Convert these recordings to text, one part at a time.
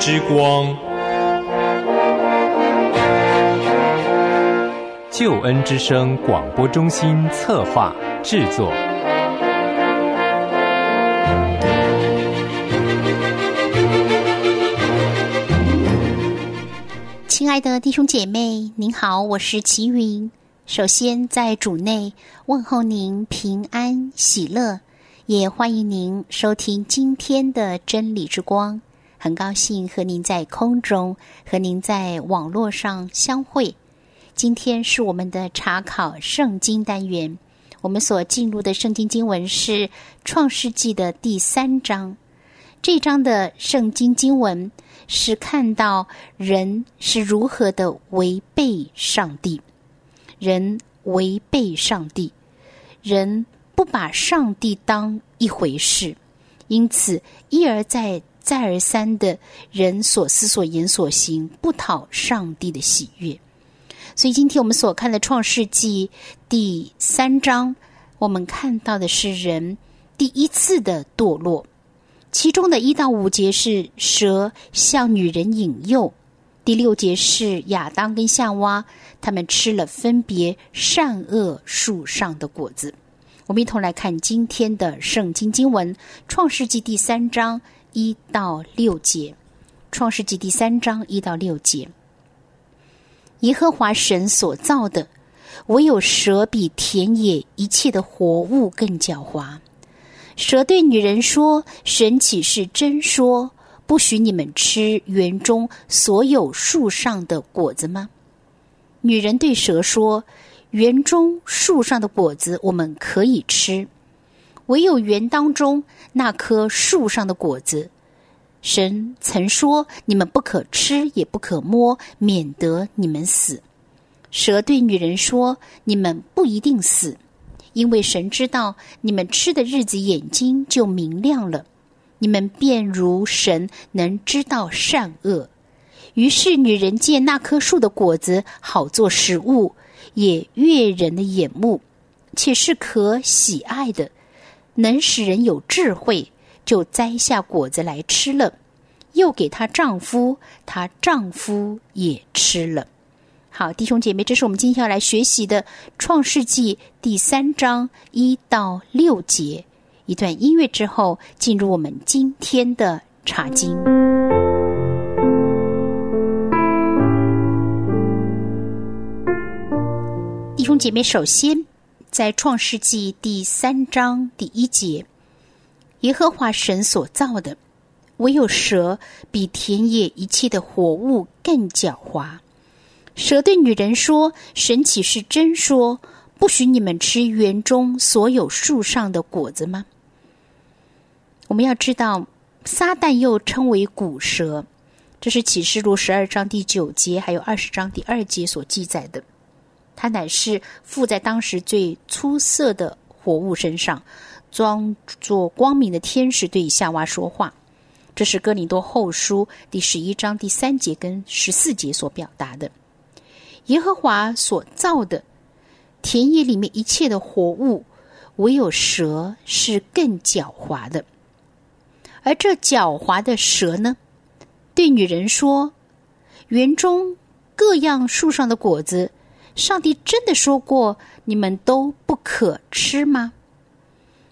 之光，救恩之声广播中心策划制作。亲爱的弟兄姐妹，您好，我是齐云。首先在主内问候您平安喜乐，也欢迎您收听今天的真理之光。很高兴和您在空中和您在网络上相会。今天是我们的查考圣经单元，我们所进入的圣经经文是创世纪的第三章。这章的圣经经文。是看到人是如何的违背上帝，人违背上帝，人不把上帝当一回事，因此一而再、再而三的人所思所言所行不讨上帝的喜悦。所以今天我们所看的创世纪第三章，我们看到的是人第一次的堕落。其中的一到五节是蛇向女人引诱，第六节是亚当跟夏娃他们吃了分别善恶树上的果子。我们一同来看今天的圣经经文，《创世纪》第三章一到六节，《创世纪》第三章一到六节，耶和华神所造的，唯有蛇比田野一切的活物更狡猾。蛇对女人说：“神岂是真说不许你们吃园中所有树上的果子吗？”女人对蛇说：“园中树上的果子我们可以吃，唯有园当中那棵树上的果子，神曾说你们不可吃，也不可摸，免得你们死。”蛇对女人说：“你们不一定死。”因为神知道你们吃的日子，眼睛就明亮了，你们便如神能知道善恶。于是女人见那棵树的果子好做食物，也悦人的眼目，且是可喜爱的，能使人有智慧，就摘下果子来吃了，又给她丈夫，她丈夫也吃了。好，弟兄姐妹，这是我们今天要来学习的《创世纪》第三章一到六节。一段音乐之后，进入我们今天的查经。弟兄姐妹，首先在《创世纪》第三章第一节，耶和华神所造的，唯有蛇比田野一切的活物更狡猾。蛇对女人说：“神岂是真说不许你们吃园中所有树上的果子吗？”我们要知道，撒旦又称为古蛇，这是启示录十二章第九节，还有二十章第二节所记载的。它乃是附在当时最出色的活物身上，装作光明的天使对夏娃说话。这是哥林多后书第十一章第三节跟十四节所表达的。耶和华所造的田野里面一切的活物，唯有蛇是更狡猾的。而这狡猾的蛇呢，对女人说：“园中各样树上的果子，上帝真的说过你们都不可吃吗？”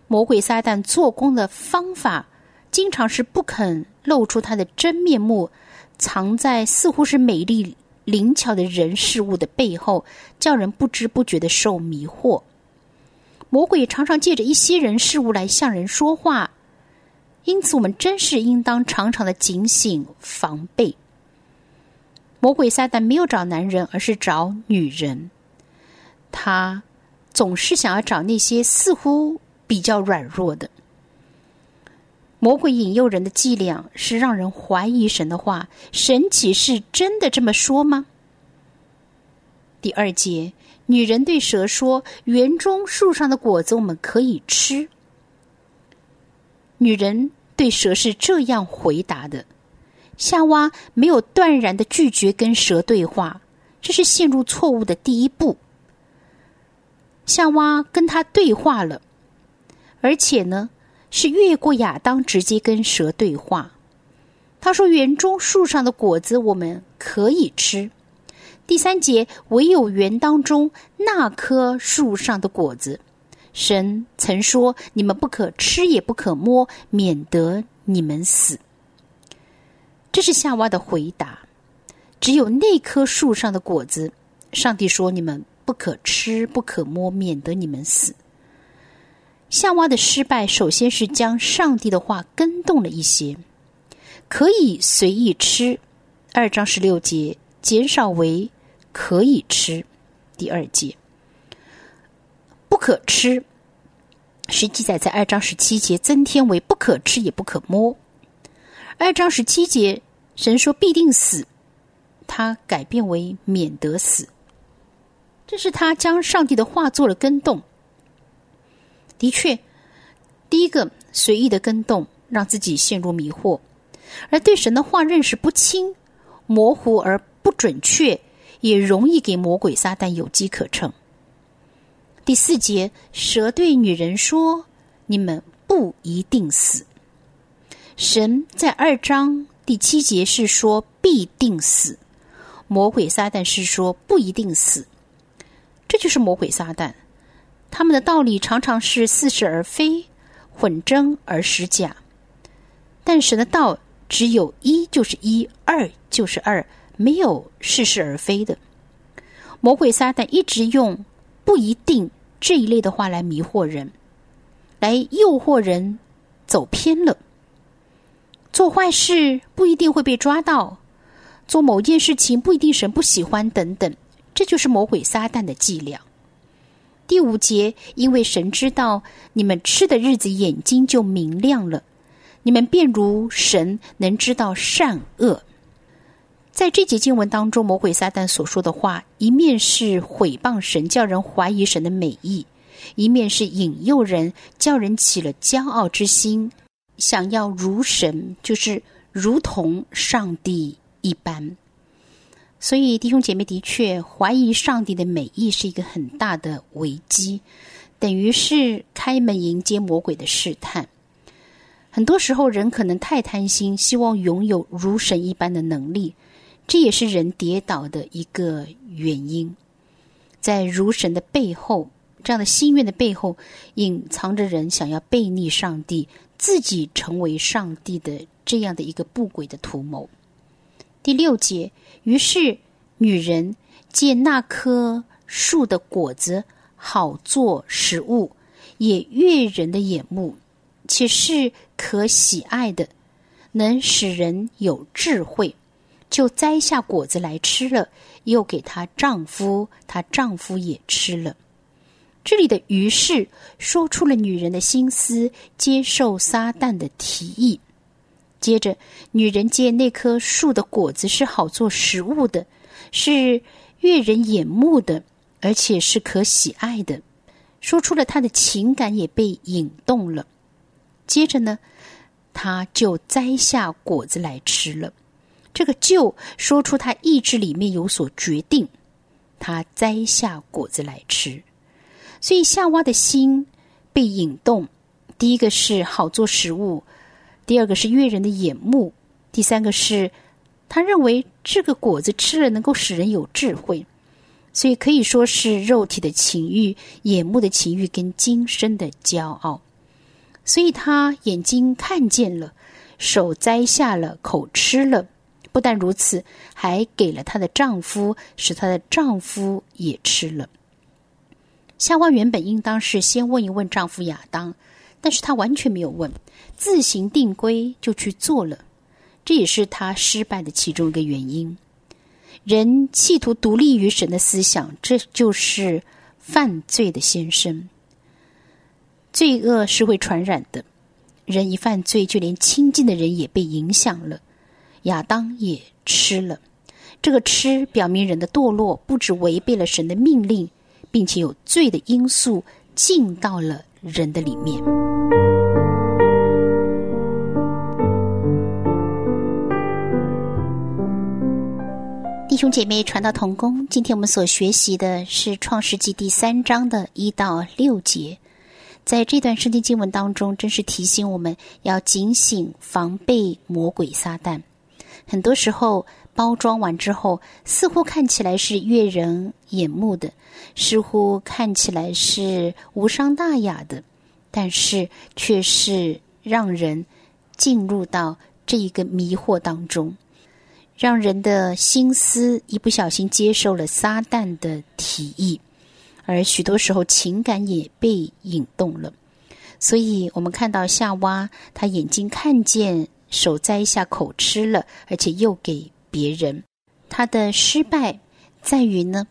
魔鬼撒旦做工的方法，经常是不肯露出他的真面目，藏在似乎是美丽。灵巧的人事物的背后，叫人不知不觉的受迷惑。魔鬼常常借着一些人事物来向人说话，因此我们真是应当常常的警醒防备。魔鬼撒旦没有找男人，而是找女人。他总是想要找那些似乎比较软弱的。魔鬼引诱人的伎俩是让人怀疑神的话，神岂是真的这么说吗？第二节，女人对蛇说：“园中树上的果子我们可以吃。”女人对蛇是这样回答的。夏娃没有断然的拒绝跟蛇对话，这是陷入错误的第一步。夏娃跟他对话了，而且呢。是越过亚当，直接跟蛇对话。他说：“园中树上的果子我们可以吃。”第三节，唯有园当中那棵树上的果子，神曾说：“你们不可吃，也不可摸，免得你们死。”这是夏娃的回答。只有那棵树上的果子，上帝说：“你们不可吃，不可摸，免得你们死。”夏娃的失败，首先是将上帝的话跟动了一些，可以随意吃。二章十六节减少为。可以吃，第二节不可吃，是记载在二章十七节增添为不可吃也不可摸。二章十七节神说必定死，他改变为免得死，这是他将上帝的话做了跟动。的确，第一个随意的跟动，让自己陷入迷惑，而对神的话认识不清、模糊而不准确。也容易给魔鬼撒旦有机可乘。第四节，蛇对女人说：“你们不一定死。”神在二章第七节是说必定死，魔鬼撒旦是说不一定死。这就是魔鬼撒旦，他们的道理常常是似是而非，混真而实假。但神的道只有一就是一，二就是二。没有似是而非的，魔鬼撒旦一直用“不一定”这一类的话来迷惑人，来诱惑人走偏了。做坏事不一定会被抓到，做某件事情不一定神不喜欢等等，这就是魔鬼撒旦的伎俩。第五节，因为神知道你们吃的日子眼睛就明亮了，你们便如神能知道善恶。在这节经文当中，魔鬼撒旦所说的话，一面是毁谤神，叫人怀疑神的美意；一面是引诱人，叫人起了骄傲之心，想要如神，就是如同上帝一般。所以，弟兄姐妹的确怀疑上帝的美意是一个很大的危机，等于是开门迎接魔鬼的试探。很多时候，人可能太贪心，希望拥有如神一般的能力。这也是人跌倒的一个原因，在如神的背后，这样的心愿的背后，隐藏着人想要背逆上帝、自己成为上帝的这样的一个不轨的图谋。第六节，于是女人借那棵树的果子好做食物，也悦人的眼目，且是可喜爱的，能使人有智慧。就摘下果子来吃了，又给她丈夫，她丈夫也吃了。这里的于是说出了女人的心思，接受撒旦的提议。接着，女人见那棵树的果子是好做食物的，是悦人眼目的，而且是可喜爱的，说出了她的情感也被引动了。接着呢，她就摘下果子来吃了。这个就说出他意志里面有所决定，他摘下果子来吃，所以夏娃的心被引动。第一个是好做食物，第二个是悦人的眼目，第三个是他认为这个果子吃了能够使人有智慧，所以可以说是肉体的情欲、眼目的情欲跟今生的骄傲。所以他眼睛看见了，手摘下了，口吃了。不但如此，还给了她的丈夫，使她的丈夫也吃了。夏娃原本应当是先问一问丈夫亚当，但是她完全没有问，自行定规就去做了，这也是她失败的其中一个原因。人企图独立于神的思想，这就是犯罪的先生。罪恶是会传染的，人一犯罪，就连亲近的人也被影响了。亚当也吃了，这个吃表明人的堕落不止违背了神的命令，并且有罪的因素进到了人的里面。弟兄姐妹，传道同工，今天我们所学习的是创世纪第三章的一到六节。在这段圣经经文当中，真是提醒我们要警醒防备魔鬼撒旦。很多时候包装完之后，似乎看起来是悦人眼目的，似乎看起来是无伤大雅的，但是却是让人进入到这一个迷惑当中，让人的心思一不小心接受了撒旦的提议。而许多时候，情感也被引动了，所以我们看到夏娃，她眼睛看见，手摘下口吃了，而且又给别人。她的失败在于呢，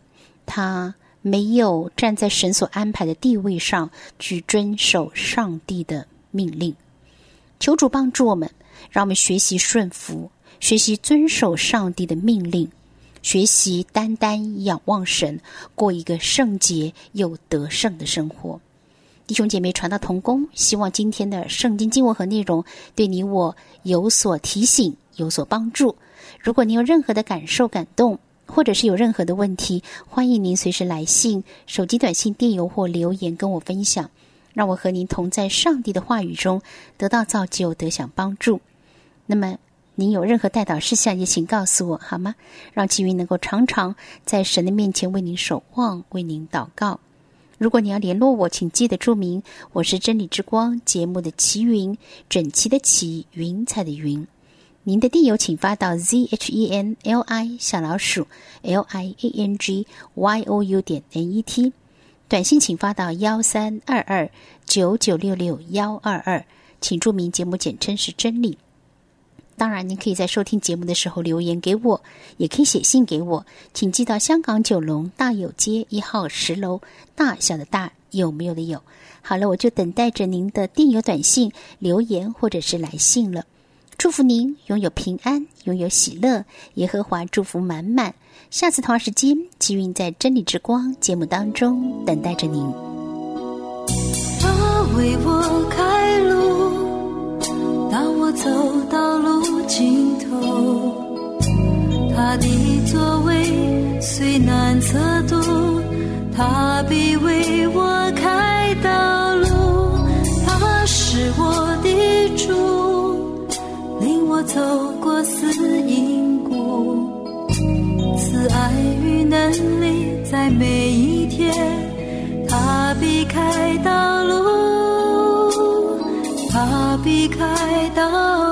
他没有站在神所安排的地位上去遵守上帝的命令。求主帮助我们，让我们学习顺服，学习遵守上帝的命令。学习单单仰望神，过一个圣洁又得胜的生活。弟兄姐妹，传道同工，希望今天的圣经经文和内容对你我有所提醒，有所帮助。如果你有任何的感受、感动，或者是有任何的问题，欢迎您随时来信、手机短信、电邮或留言跟我分享，让我和您同在上帝的话语中得到造就，得享帮助。那么。您有任何代祷事项，也请告诉我好吗？让齐云能够常常在神的面前为您守望，为您祷告。如果你要联络我，请记得注明我是真理之光节目的齐云，整齐的齐，云彩的云。您的电邮请发到 z h e n l i 小老鼠 l i a n g y o u 点 n e t。短信请发到幺三二二九九六六幺二二，请注明节目简称是真理。当然，您可以在收听节目的时候留言给我，也可以写信给我，请寄到香港九龙大有街一号十楼。大小的“大”有没有的“有”？好了，我就等待着您的电邮、短信、留言或者是来信了。祝福您拥有平安，拥有喜乐，耶和华祝福满满。下次同时间，吉运在真理之光节目当中等待着您。他为我开路。当我走到路尽头，他的座位虽难测度，他必为我走过死因谷，慈爱与能力在每一天，他避开道路。他避开道路